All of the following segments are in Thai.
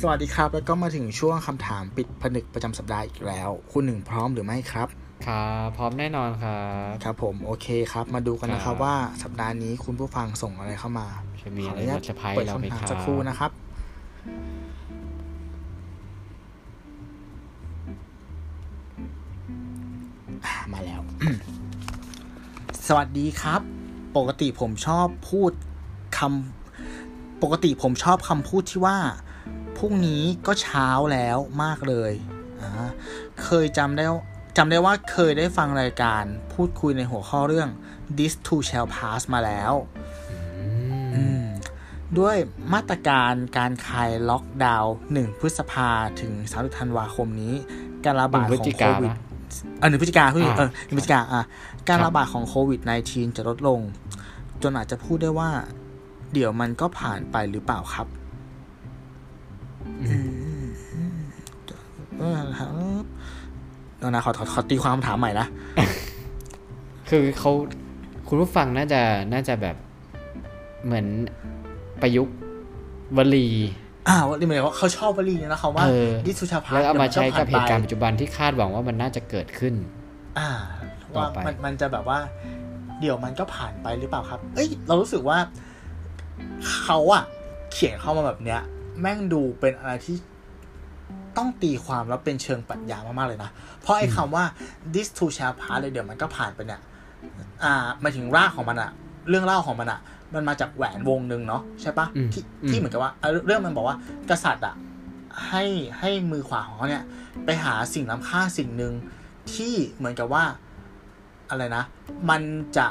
สวัสดีครับ แล้วก็มาถึงช่วงคำถามปิดผนึกประจำสัปดาห์อีกแล้ว คุณหนึ่งพร้อมหรือไม่ครับ ครับพร้อมแน่นอนครับครับผมโอเคครับ มาดูกันนะครับครับว่าสัปดาห์นี้คุณผู้ฟังส่งอะไรเข้ามาจะมีอะไรมาเซอร์ไพรส์เราไหมครับขออนุญาตเปิดคำถามครับสักครู่นะครับอ่ามาแล้ว สวัสดีครับ ปกติผมชอบพูดคำปกติผมชอบคำพูดที่ว่า พรุ่งนี้ก็เช้าแล้วมากเลยอ่าเคยจำได้จำได้ว่าเคยได้ฟังรายการพูดคุยในหัวข้อเรื่อง this too shall pass มาแล้วอืมด้วยมาตรการการคลายล็อกดาวน์1พฤษภาถึง30ธันวาคมนี้ การระบาดหนึ่งพฤขศองจิโคกาวิดปะเออหนึ่งพฤศจิกาพี่อ่าเออหนึ่งพฤศจิกาอะการครับระบาดของโควิด -19 จะลดลง จนอาจจะพูดได้ว่า เดี๋ยวมันก็ผ่านไปหรือเปล่าครับ เออครับเดี๋ยวนะขอขอขอตีความคำถามใหม่นะ คือเขาคุณผู้ฟังน่าจะน่าจะแบบเหมือนประยุกต์วลีอ่าว่าหมายถึงว่าเขาชอบวลีนี้นะเขาว่าเออดิสุชาพาแล้วเอามาใช้กับดี๋ยวเหนตุการณ์ปัจจุบันที่คาดหวังว่ามันน่าจะเกิดขึ้น อ่าต่อว่าไปมันมันจะแบบว่า เดี๋ยวมันก็ผ่านไปหรือเปล่าครับ เอ้ย เรารู้สึกว่าเขาอะเขียนเข้ามาแบบเนี้ย แม่งดูเป็นอะไรที่ต้องตีความแล้วเป็นเชิงปรัชญามากๆเลยนะ เพราะไอ้คำว่า this too shall pass เลยเดี๋ยวมันก็ผ่านไปเนี่ย อ่าหมายถึงรากของมันอะเรื่องเล่าของมันอะมันมาจากแหวนวงหนึ่งเนาะใช่ปะอืมที่อืมที่เหมือนกับว่าเอ่อเรื่องมันบอกว่ากษัตริย์อะให้ให้มือขวาของเขาเนี่ย ไปหาสิ่งล้ำค่าสิ่งหนึ่งที่เหมือนกับว่า อะไรนะ มันจะ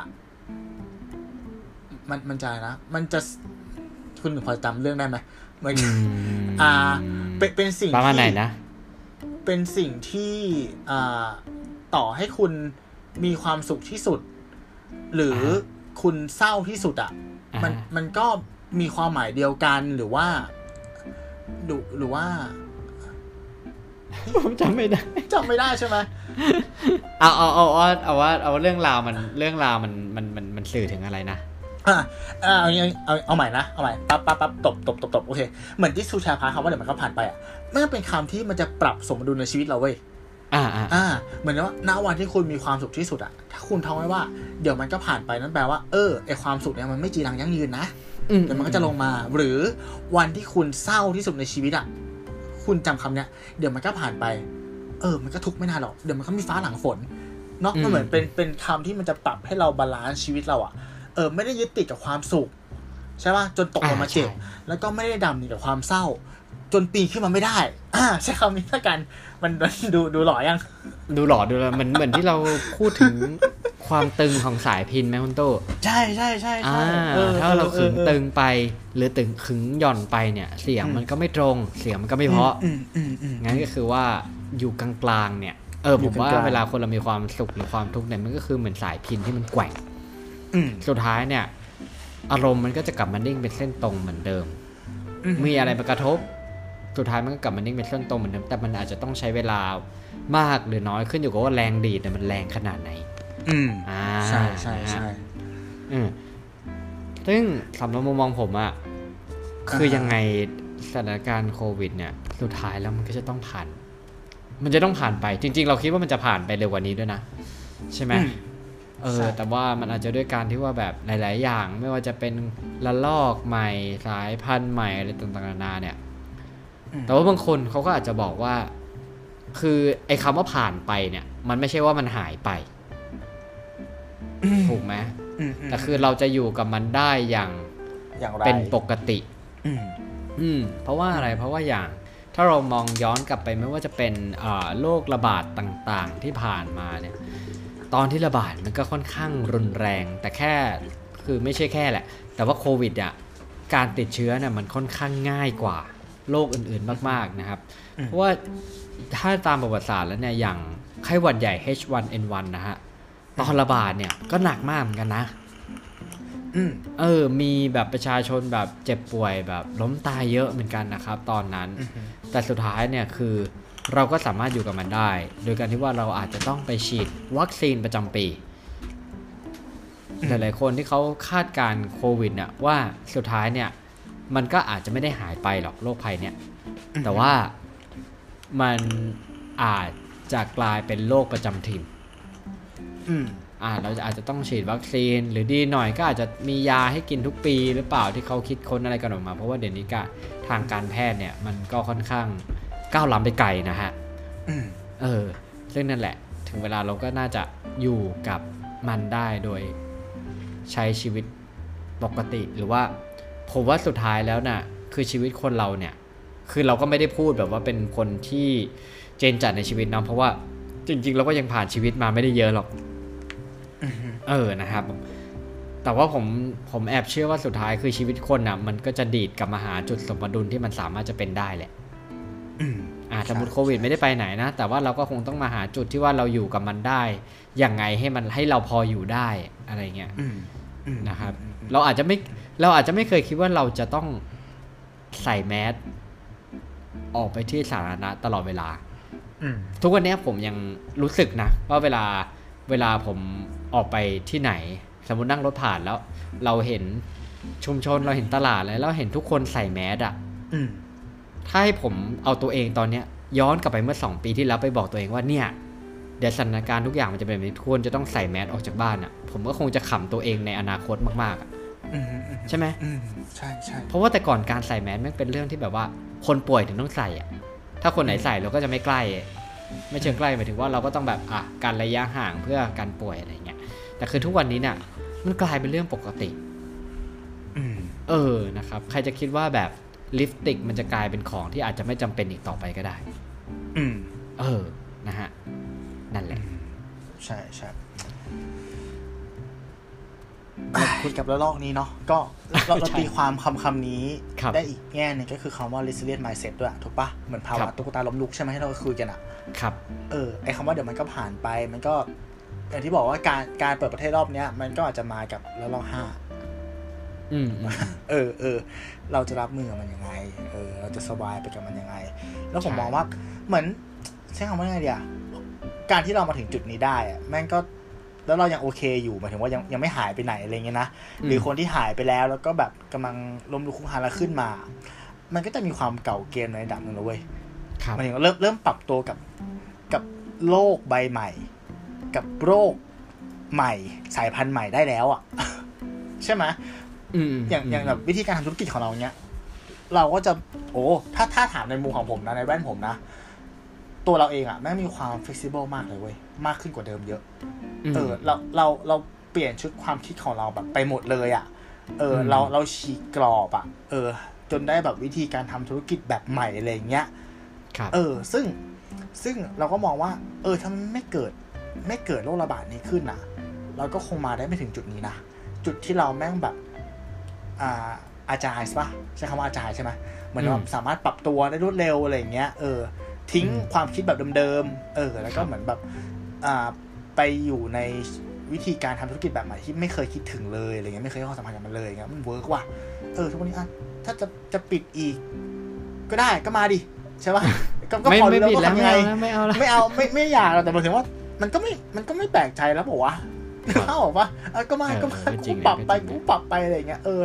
มันมันจะอะไรนะ มันจะคุณพอจำเรื่องได้ไหม เหมือนอืมอ่า เป็นเป็นสิ่งประมาณที่ไหนนะ เป็นสิ่งที่อ่าต่อให้คุณมีความสุขที่สุด หรืออาคุณเศร้าที่สุดอะอ่ามันมันก็มีความหมายเดียวกันหรือว่าดูหรือว่าผมจำไม่ได้จำไม่ได้ใช่ไหมเอาเอาเอาเอาเอาว่าเอาเรื่องราวมันเรื่องราวมันมันมันมันสื่อถึงอะไรนะ อ่าอ่าเอาเอาเอาเอาใหม่นะเอาใหม่ปั๊บปั๊บปั๊บตบตบตบตบโอเคเหมือนที่ซูชาพาคำว่าเดี๋ยวมันก็ผ่านไปอะมันก็เป็นคำที่มันจะปรับสมดุลในชีวิตเราเว้ยอ่าอ่าอ่าเหมือนว่าณวันที่คุณมีความสุขที่สุดอะถ้าคุณท้องไว้ว่าเดี๋ยวมันก็ผ่านไปนั่นแปลว่าเออไอความสุขเนี่ยมันไม่จีรังยั่งยืนนะอืมเดี๋ยวมันก็จะลงมา หรือวันที่คุณเศร้าที่สุดในชีวิตอะคุณจำคำเนี้ยเดี๋ยวมันก็ผ่านไป เออ มันก็ทุกข์ไม่นานหรอกเดี๋ยวมันก็มีฟ้าหลังฝนเนาะมันเหมือนเป็นเป็นคำที่มันจะปรับให้เรา balance ชีวิตเราอะ เออไม่ได้ยึดติดกับความสุข ใช่ป่ะจนตกลงมาเจ็บอ่าใช่แล้วก็ไม่ได้ดำดิ่งกับความเศร้า จนปีนขึ้นมาไม่ได้ อ่าใช้คำนี้ละกันมัน มันดูดูหล่อยัง ดูหล่อดูแล้วมันเหมือนที่เราพูดถึงความตึงของสายพินไหมคุณโตใช่ใช่ใช่อ่าใช่ออถ้าเราขึงออเออตึงไป หรือตึงขึงหย่อนไปเนี่ย เสียงมันก็ไม่ตรง เสียงมันก็ไม่เพราะอืมอืมอืมงั้นก็คือว่าอยู่กลางๆเนี่ยเอออผยู่มกลางๆว่าเวลาคนเรามีความสุขหรือความทุกข์เนี่ยมันก็คือเหมือนสายพินที่มันแกว่งอืม สุดท้ายเนี่ย อารมณ์มันก็จะกลับมานิ่งเป็นเส้นตรงเหมือนเดิมอืมมีอะไรมากระทบ สุดท้ายมันก็กลับมานิ่งเป็นเส้นตรงเหมือนเดิมแต่มันอาจจะต้องใช้เวลามากหรือน้อยขึ้นอยู่กับว่าแรงดีดเนี่ยมันแรงขนาดไหน อืมอ่าใช่ใช่ใช่อืมซึ่งสำหรับมุมมองผมอะคืออ่าฮะยังไงสถานการณ์โควิด เนี่ย สุดท้ายแล้วมันก็จะต้องผ่าน มันจะต้องผ่านไป จริง ๆ เราคิดว่ามันจะผ่านไปเร็วกว่านี้ด้วยนะ ใช่ไหมอืม เอใช่อแต่ว่ามันอาจจะด้วยการที่ว่าแบบหลาย ๆ อย่าง ไม่ว่าจะเป็นระลอกใหม่สายพันธุ์ใหม่อะไรต่างๆนานาเนี่ยอืมแต่ว่าบางคนเขาก็อาจจะบอกว่า คือไอ้คำว่าผ่านไปเนี่ย มันไม่ใช่ว่ามันหายไปอืมถูกไหมอืมมแต่คือเราจะอยู่กับมันได้อย่างอย่างไรเป็นปกติอืมอืมเพราะว่าอะไร เพราะว่าอย่าง ถ้าเรามองย้อนกลับไปไม่ว่าจะเป็นอ่าโรคระบาดต่าง ๆ ที่ผ่านมาเนี่ย ตอนที่ระบาดมันก็ค่อนข้างรุนแรง แต่แค่คือไม่ใช่แค่แหละ แต่ว่าโควิดอะการติดเชื้อเนี่ยมันค่อนข้างง่ายกว่าโรคอื่นๆมากๆนะครับอืมเพราะว่าถ้าตามประวัติศาสตร์แล้วเนี่ยอย่างไข้หวัดใหญ่ H1N1 นะฮะตอนระบาดเนี่ยก็หนักมากเหมือนกันนะอืมเออ มีแบบประชาชนแบบเจ็บป่วยแบบล้มตายเยอะเหมือนกันนะครับ ตอนนั้นอืมแต่สุดท้ายเนี่ยคือ เราก็สามารถอยู่กับมันได้ โดยการที่ว่าเราอาจจะต้องไปฉีดวัคซีนประจำปี หลายๆคนที่เขาคาดการณ์โควิดเนี่ยว่าสุดท้ายเนี่ย มันก็อาจจะไม่ได้หายไปหรอกโรคภัยเนี่ย แต่ว่ามันอาจจะกลายเป็นโรคประจำถิ่นอืมอ่าเราจะอาจจะต้องฉีดวัคซีน หรือดีหน่อยก็อาจจะมียาให้กินทุกปีหรือเปล่าที่เขาคิดค้นอะไรกันออกมา เพราะว่าเดี๋ยวนี้ก็ทางการแพทย์เนี่ยมันก็ค่อนข้าง ก้าวล้ำไปไกลนะฮะอืมเออซึ่งนั่นแหละ ถึงเวลาเราก็น่าจะอยู่กับมันได้โดยใช้ชีวิตปกติหรือว่า ผมว่าสุดท้ายแล้วน่ะคือชีวิตคนเราเนี่ย คือเราก็ไม่ได้พูดแบบว่าเป็นคนที่เจนจัดในชีวิตนะเพราะว่าจริง ๆ เราก็ยังผ่านชีวิตมาไม่ได้เยอะหรอกอืมเออนะครับ แต่ว่าผมผมแอบเชื่อว่าสุดท้ายคือชีวิตคนนะมันก็จะดีดกลับมาหาจุดสมดุลที่มันสามารถจะเป็นได้แหละ อืมอ่าสมมติโควิดไม่ได้ไปไหนนะ แต่ว่าเราก็คงต้องมาหาจุดที่ว่าเราอยู่กับมันได้อย่างไงให้มันให้เราพออยู่ได้อะไรเงี้ยอืมอืมนะครับ เราอาจจะไม่เราอาจจะไม่เคยคิดว่าเราจะต้องใส่แมสออกไปที่สาธารณะตลอดเวลาอืมทุกวันนี้ผมยังรู้สึกนะว่าเวลาเวลาผมออกไปที่ไหน สมมตินั่งรถผ่านแล้ว เราเห็นชุมชนเราเห็นตลาดแล้วเราเห็นทุกคนใส่แมสอะอืม ถ้าให้ผมเอาตัวเองตอนเนี้ย ย้อนกลับไปเมื่อ 2 ปีที่แล้วไปบอกตัวเองว่าเนี่ยเดี๋ยวสถานการณ์ทุกอย่างมันจะเป็นแบบนี้ทุกคนจะต้องใส่แมสออกจากบ้านอะผมก็คงจะขำตัวเองในอนาคตมากๆอะอืมอืมใช่ไหมอืมใช่ใช่เพราะว่าแต่ก่อนการใส่แมสมันเป็นเรื่องที่แบบว่า คนป่วยถึงต้องใส่อะถ้าคนไหนใส่เราก็จะไม่ใกล้ ไม่เชิงใกล้หมายถึงว่าเราก็ต้องแบบอะการระยะห่างเพื่อการป่วยอะไรเงี้ย แต่คือทุกวันนี้เนี่ยมันกลายเป็นเรื่องปกติอืมเออนะครับ ใครจะคิดว่าแบบ ลิปสติกมันจะกลายเป็นของที่อาจจะไม่จำเป็นอีกต่อไปก็ได้อืมเออ นะฮะ นั่นแหละ ใช่ใช่คุยกับระลอกนี้เนาะก็เราเราใช่ตีความคำคำนี้ครับได้อีกแง่หนึงก็คือคำว่า resilient mindset ด้วยถูกปะเหมือนภาวะครับตุ๊กตาล้มลุกใช่ไหมที่เราคุยกันอะครับ เออไอคำว่าเดี๋ยวมันก็ผ่านไป มันก็อย่างที่บอกว่าการการเปิดประเทศรอบเนี้ย มันก็อาจจะมากับระลอกห้าอืมอืม เออเออเราจะรับมือกับมันยังไง เออ เราจะสบายไปกับมันยังไง แล้วผมใช่มองว่าเหมือนใช้คำว่าไงเดียการที่เรามาถึงจุดนี้ได้อะแม่งก็แล้วเรายังโอเคอยู่หมายถึงว่ายังยังไม่หายไปไหนอะไรเงี้ยนะหรือคนที่หายไปแล้วแล้วก็แบบกำลังล้มลุกคลุกคลานแล้วขึ้นมา มันก็จะมีความเก่าเกมในระดับหนึ่งแล้วเว้ยครับหมายถึงว่าเริ่มเริ่มปรับตัวกับกับโลกใบใหม่ กับโรคใหม่สายพันธุ์ใหม่ได้แล้วอะ ใช่ไหม อืมอย่างอย่างแบบวิธีการทำธุรกิจของเราเนี้ย เราก็จะ โอ้ถ้าถ้าถามในมุมของผมนะในแว่นผมนะ ตัวเราเองอะแม่งมีความ flexible มากเลยเว้ย มากขึ้นกว่าเดิมเยอะมเออ เราเราเราเปลี่ยนชุดความคิดของเราแบบไปหมดเลยอะเอออืมเราเราฉีกกรอบอะเออ จนได้แบบวิธีการทำธุรกิจแบบใหม่อะไรอย่างเงี้ยครับเออ ซึ่งซึ่งเราก็มองว่า เออถ้ามันไม่เกิดไม่เกิดโรคระบาดนี้ขึ้นน่ะ เราก็คงมาได้ไม่ถึงจุดนี้นะ จุดที่เราแม่งแบบ อ่าอาจารย์ปะใช้คำว่าอาจารย์ใช่ไหมเหมือนว่าอืมสามารถปรับตัวได้รวดเร็วอะไรอย่างเงี้ยเออทิ้งอืมความคิดแบบเดิมๆเออ แล้วก็ครับเหมือนแบบอ่าไปอยู่ในวิธีการทำธุรกิจแบบใหม่ที่ไม่เคยคิดถึงเลยอะไรเงี้ยไม่เคยให้ความสำคัญกับมันเลยอย่างเงี้ยมันเวิร์กว่ะเออทุกวันนี้อะถ้าจะจะปิดอีก ก็ได้ก็มาดิใช่ปะก็ก็ไม่พอไม่รู้ผิดแล้วแล้วว่าทำไม่ยังไงเอาแล้วไม่เอาแล้วไม่เอาไม่ไม่อยากหรอกแต่หมายถึงว่า มันก็ไม่มันก็ไม่แปลกใจแล้วบอกว่าครับ เข้าบอกว่าเออก็มาเออก็มาเออจริกูงปรับไปจริงกูปรับไปอะไรอย่างเงี้ยเออ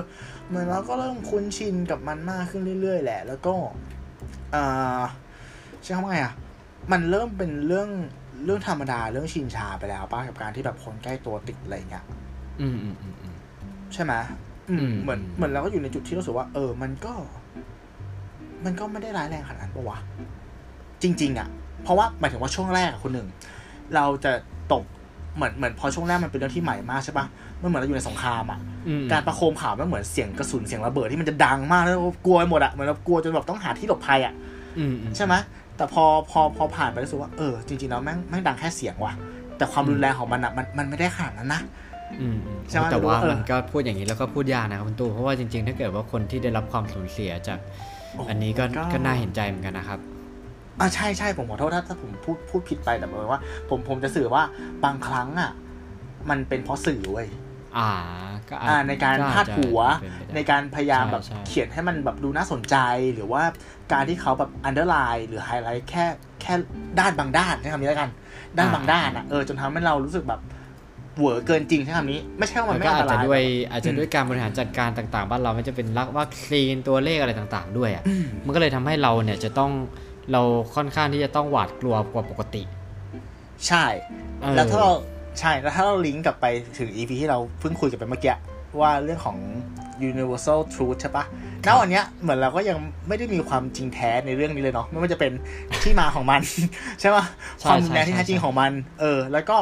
เหมือนเราก็เริ่มคุ้นชินกับมันมากขึ้นเรื่อย ๆ แหละ แล้วก็อ่าใช่คำว่าไงอะมันเริ่มเป็นเรื่องเรื่องธรรมดาเรื่องชินชาไปแล้วป้ากับการที่แบบคนใกล้ตัวติดอะไรอย่างเงี้ยอืมอืมอืมอืมใช่ไหมอืมอืมเหมือนอืมเหมือนเราก็อยู่ในจุดที่รู้สึกว่า เออ มันก็ มันก็ไม่ได้ร้ายแรงขนาดนั้นปะวะจริง ๆ อะ เพราะว่าหมายถึงว่าช่วงแรกอะคนหนึ่งเราจะตก เหมือนเหมือนพอช่วงแรกมันเป็นเรื่องที่ใหม่มากใช่ปะมันเหมือนเราอยู่ในสงครามอะอืมการประโคมข่าวมันเหมือนเสียงกระสุนเสียงระเบิดที่มันจะดังมากแล้วเรากลัวไปหมดอะเหมือนเรากลัวจนแบบต้องหาที่หลบภัยอะอืมอืมใช่ไหมแต่พอพอพอผ่านไปรู้สึกว่าเออจริงๆแล้วแม่งแม่งดังแค่เสียงว่ะ แต่ความรุนแรงของมันอะมันมันไม่ได้ขนาดนั้นนะอืมอืมใช่ไหมแต่ว่าเออมันก็พูดอย่างนี้แล้วก็พูดยากนะครับคุณตู้เพราะว่าจริงๆ ถ้าเกิดว่าคนที่ได้รับความสูญเสียจากโอ้อันนี้ก็มันก็ก็น่าเห็นใจเหมือนกันนะครับ อ่าใช่ใช่ผมขอโทษถ้าถ้าผมพูดพูดผิดไปแต่หมายว่า ผมผมจะสื่อว่าบางครั้งอะ มันเป็นเพราะสื่อเว้ยอ่าก็อาจอ่าในการอพาดหัวจะเป็นไปได้ในการพยายามใช่แบบใช่เขียนให้มันแบบดูน่าสนใจหรือว่าการที่เขาแบบ underline หรือไฮไลท์แค่แค่ด้านบางด้านใช้คำนี้แล้วกัน ด้านบางด้านอะเออจนทำให้เรารู้สึกแบบเวอร์เกินจริงใช่คำนี้ ไม่ใช่ว่ามันแล้วไม่ก็อันอาจตจะรายด้วยอาจจะด้วยการบริหารจัดการต่างๆ บ้านเราไม่จะเป็นเรื่องวัคซีนตัวเลขอะไรต่าง ๆ ด้วยอะมันก็เลยทำให้เราเนี่ยจะต้อง เราค่อนข้างที่จะต้องหวาดกลัวกว่าปกติ ใช่เออแล้วถ้าเราใช่แล้วถ้าเราลิงก์กลับไปถึง EP ที่เราเพิ่งคุยกันไปเมื่อกี้ว่าเรื่องของ universal truth ใช่ปะณวันเนี้ยเหมือนเราก็ยังไม่ได้มีความจริงแท้ในเรื่องนี้เลยเนาะไม่ว่าจะเป็นที่มาของมัน ใช่ปะใช่ความรุนแรงใช่ที่แท้จริงใช่ของมัน เออ แล้วก็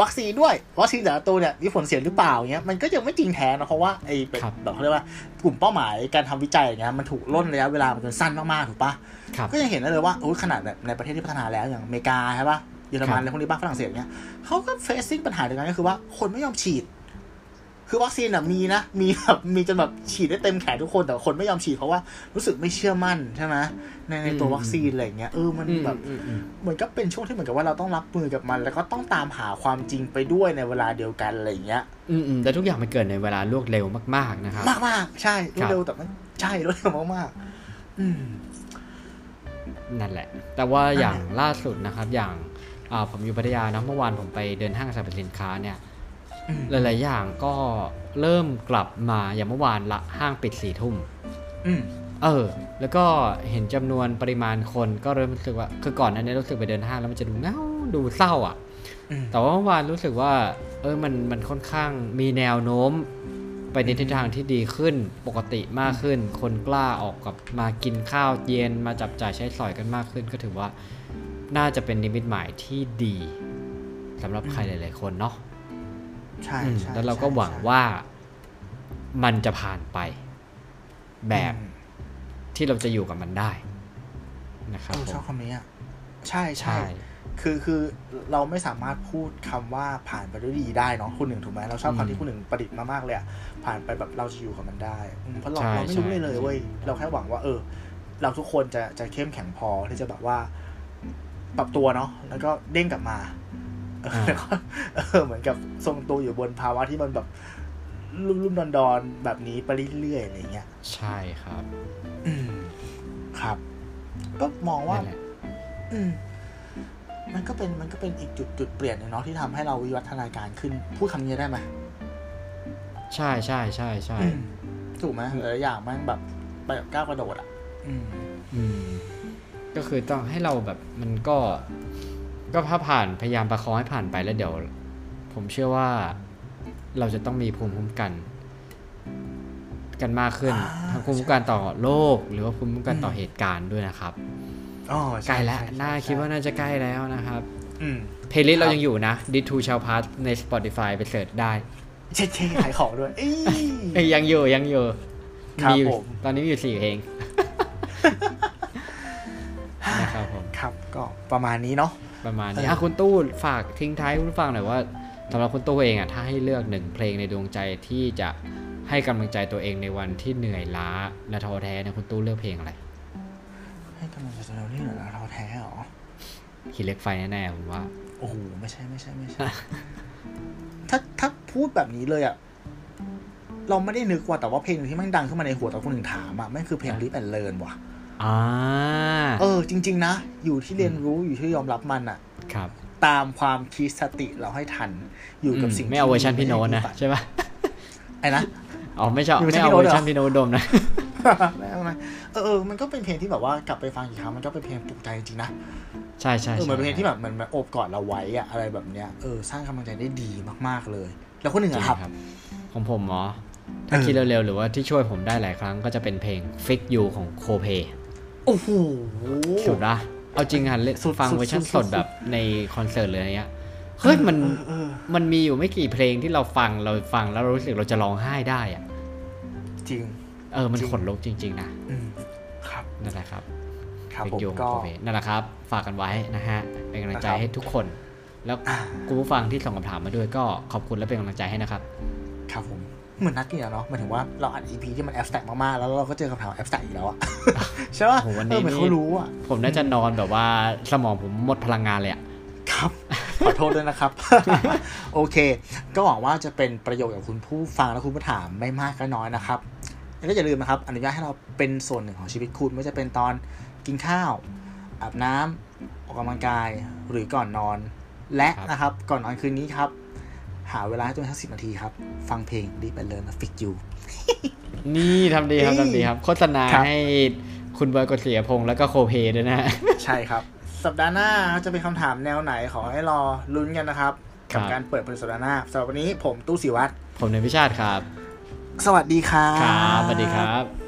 วัคซีนด้วย วัคซีนแต่ละตัวเนี่ยมีผลเสียหรือเปล่าเงี้ยมันก็ยังไม่จริงแท้นะเพราะว่าไอ้แบบครับแบบเขาเรียกว่ากลุ่มเป้าหมายการทำวิจัยอย่างเงี้ยมันถูกล่นระยะเวลามันจนสั้นมากๆถูกปะครับก็ยังเห็นได้เลยว่าโอ้ยขนาดแบบในประเทศที่พัฒนาแล้วอย่างอเมริกาใช่ปะเยอรมันครับอะไรพวกนี้บ้างฝรั่งเศสเนี้ยเขาก็เฟซซิ่งปัญหาเดียวกันก็คือว่าคนไม่ยอมฉีด คือวัคซีนอะมีนะ มีแบบมีจนแบบฉีดได้เต็มแขนทุกคน แต่คนไม่ยอมฉีดเพราะว่ารู้สึกไม่เชื่อมั่นใช่ไหมในในตัวอืมวัคซีนอะไรอย่างเงี้ยเออมันอืมแบบอืมอืมเหมือนก็เป็นช่วงที่เหมือนกับว่าเราต้องรับมือกับมัน แล้วก็ต้องตามหาความจริงไปด้วยในเวลาเดียวกันอะไรอย่างเงี้ยอืมอืมแต่ทุกอย่างมันเกิดในเวลารวดเร็วมากๆนะครับมากมากๆใช่รวครัดบเร็วแต่มันใช่รวดเร็วมากๆอืมนั่นแหละ แต่ว่านั่นแหละอย่างล่าสุดนะครับ อย่างอ่าผมอยู่พัทยานะเมื่อวานผมไปเดินห้างสรรพสินค้าเนี่ยอืม หลาย ๆ อย่างก็เริ่มกลับมาอย่างเมื่อวานละห้างปิดสี่ทุ่มอืมเออ แล้วก็เห็นจำนวนปริมาณคนก็เริ่มรู้สึกว่า คือก่อนหนั้นนี้รู้สึกไปเดินห้างแล้วมันจะดูเหงาดูเศร้าอะอืมแต่ว่าเมื่อวานรู้สึกว่า เออมันมันค่อนข้างมีแนวโน้ม ไปในทิศทางที่ดีขึ้นปกติมากขึ้น คนกล้าออกกับมากินข้าวเย็นมาจับจ่ายใช้สอยกันมากขึ้น ก็ถือว่าน่าจะเป็นนิมิตหมายที่ดีสำหรับใครหลาย ๆ คนเนาะ ใช่อืมใช่แล้วเราก็ใช่หวังใช่ว่ามันจะผ่านไป แบบอืมที่เราจะอยู่กับมันได้นะครับเออผชอบมคำนี้อะใช่ใช่ใช่คือคือเราไม่สามารถพูดคำว่าผ่านไปด้วยดีได้เนาะคุณหนึ่งถูกไหมเราชอบอืมคำที่คุณหนึ่งประดิษฐ์มามากเลยอะผ่านไปแบบเราจะอยู่กับมันได้อืมเพราะเราใช่เราไม่รู้ใช่เลยเลยเว้ยเราแค่หวังว่า เออ เราทุกคนจะจะเข้มแข็งพอที่จะแบบว่า ปรับตัวเนาะแล้วก็เด้งกลับมาเออ แล้วก็เออเหมือนกับทรงตัวอยู่บนภาวะที่มันแบบรุ่มรุ่มดอนดอนๆแบบนี้ไปเรื่อยๆอะไรเงี้ย ใช่ครับอืมครับ ก็มองว่านั่นแหละอืมมันก็เป็นมันก็เป็นอีกจุดจุดเปลี่ยนหนึงเนาะที่ทำให้เราวิวัฒนาการขึ้น พูดคำนี้ได้ไหมใช่ใช่ใช่ใช่อืมถูกไหมหลายๆอย่างแมันแบบไปแบบก้าวกระโดดอะ อืม อืม ก็คือต้องให้เราแบบมันก็ ก็ถ้าผ่านพยายามประคองให้ผ่านไปแล้วเดี๋ยว ผมเชื่อว่าเราจะต้องมีภูมิคุ้มกัน กันมากขึ้นอ่าทั้งภูมิคุ้มกันต่อโรคหรือว่าภูมิคุ้มกันต่ออืมเหตุการณ์ด้วยนะครับอ๋อใกล้แล้วช่ใช่น่าใช่คิดว่าน่าจะใกล้แล้วนะครับอืมเพลย์ลิส ครับเรายังอยู่นะ d i t to s h a l Pass ใน Spotify ไป search ได้เช่เช่ขายของด้วยเอ้ยเอ้ยยังอยู่ยังอยู่ครับอยู่ผมตอนนี้มีอยู่สี่เพลงนะครับผมครับก็ประมาณนี้เนาะ ประมาณนี้เอออ่อะคุณตู้ฝากทิ้งท้ายคุณผู้ฟังหน่อยว่าสำหรับคุณตู้เองอะถ้าให้เลือกหนึ่งเพลงในดวงใจที่จะให้กำลังใจตัวเองในวันที่เหนื่อยล้าและท้อแท้เนี่ยคุณตู้เลือกเพลงอะไรให้กำลังใจเรานี่เหรอเราแท้เหรอขีดเล็กไฟแน่ๆผมว่า โอ้โหไม่ใช่ไม่ใช่ไม่ใช่ถ้าถ้าพูดแบบนี้เลยอะเราไม่ได้นึกว่าแต่ว่าเพลงหนึ่งที่แมันดังขึ้นมาในหัวตอนคนหนึ่งถามอะแม่งคือเพลง Live and Learn ว่ะ อ่าเออ จริง ๆ นะ อยู่ที่เรียนรู้อยู่ที่ยอมรับมันอะ ครับ ตามความคิดสติเราให้ทัน อยู่กับอืมสิ่งไม่เอาเวอร์ชันพี่โน้ตนะใช่ใช่ปะไอ้นะอ๋อไม่ชอบอยู่ไม่ที่เอาพี่โน้เวตอร์เหรอชันพี่โน้ตดมนะไม่เอานะเออเออมันก็เป็นเพลงที่แบบว่ากลับไปฟังอีกครั้งมันก็เป็นเพลงปลุกใจจริงๆนะใช่ใช่เออเหมือนเป็นเพลงที่ใช่แบบมันมันโอบกอดเราไว้อะอะไรแบบเนี้ยเออสร้างกำลังใจได้ดีมากๆเลย แล้วคนหนึ่งจริอะงครับครับ ของผมเหรอถ้าเออคิดเร็วๆหรือว่าที่ช่วยผมได้หลายครั้งก็จะเป็นเพลง Fix You ของโคเพ โอ้โหสุดละเอาจริงอะเล่นสุดฟังสุดเวอร์ชันสุดสดแบบในคอนเสิร์ตเลยอะไรเงี้ยเฮ้ยมันเออเออมันมีอยู่ไม่กี่เพลงที่เราฟังเราฟังแล้วเรารู้สึกเราจะร้องไห้ได้อะจริง เออมันจริงขนลุกจริง ๆ นะอืมครับนั่นแหละครับครับ Fix ผม You ของก็โคเพนั่นแหละครับ ฝากกันไว้นะฮะเป็นกำลังใจนะครับให้ทุกคน แล้วอ่าคุณผู้ฟังที่ส่งคำถามมาด้วยก็ขอบคุณและเป็นกำลังใจให้นะครับ ครับผม เหมือนนัดกันอะเนาะหมายถึงว่าเราอัด EP ที่มัน abstract มากๆ แล้วเราก็เจอคำถาม abstract อีกแล้วอะใช่ป่ะโอ้โหวันเอนี้เออเหมือนนี่เขารู้อะผมน่าจะนอนแบบว่าสมองผมหมดพลังงานเลยอะครับขอโทษด้วยนะครับ โอเค ก็หวังว่าจะเป็นประโยชน์กับคุณผู้ฟังและคุณผู้ถามไม่มากก็น้อยนะครับแล้วก็อย่าลืมนะครับอนุญาตให้เราเป็นส่วนหนึ่งของชีวิตคุณไม่ว่าจะเป็นตอนกินข้าวอาบน้ำออกกำลังกายหรือก่อนนอน และครับนะครับ ก่อนนอนคืนนี้ครับ หาเวลาให้ตัวเองสักสิบนาทีครับ ฟังเพลงดีไปเลยมาฟิกยูนี่ทำดีครับนี่ทำดีครับ โฆษณาครับให้คุณบอยกฤษยพงษ์แล้วก็โคเพด้วยนะฮะใช่ครับ สัปดาห์หน้าจะเป็นคำถามแนวไหนขอให้รอลุ้นกันนะครับครักับการเปิดเผยสัปดาห์หน้าสำหรับวันนี้ผมตู้สิวัตรผมเนยพิชาติครับ สวัสดีครับครับสวัสดีครับ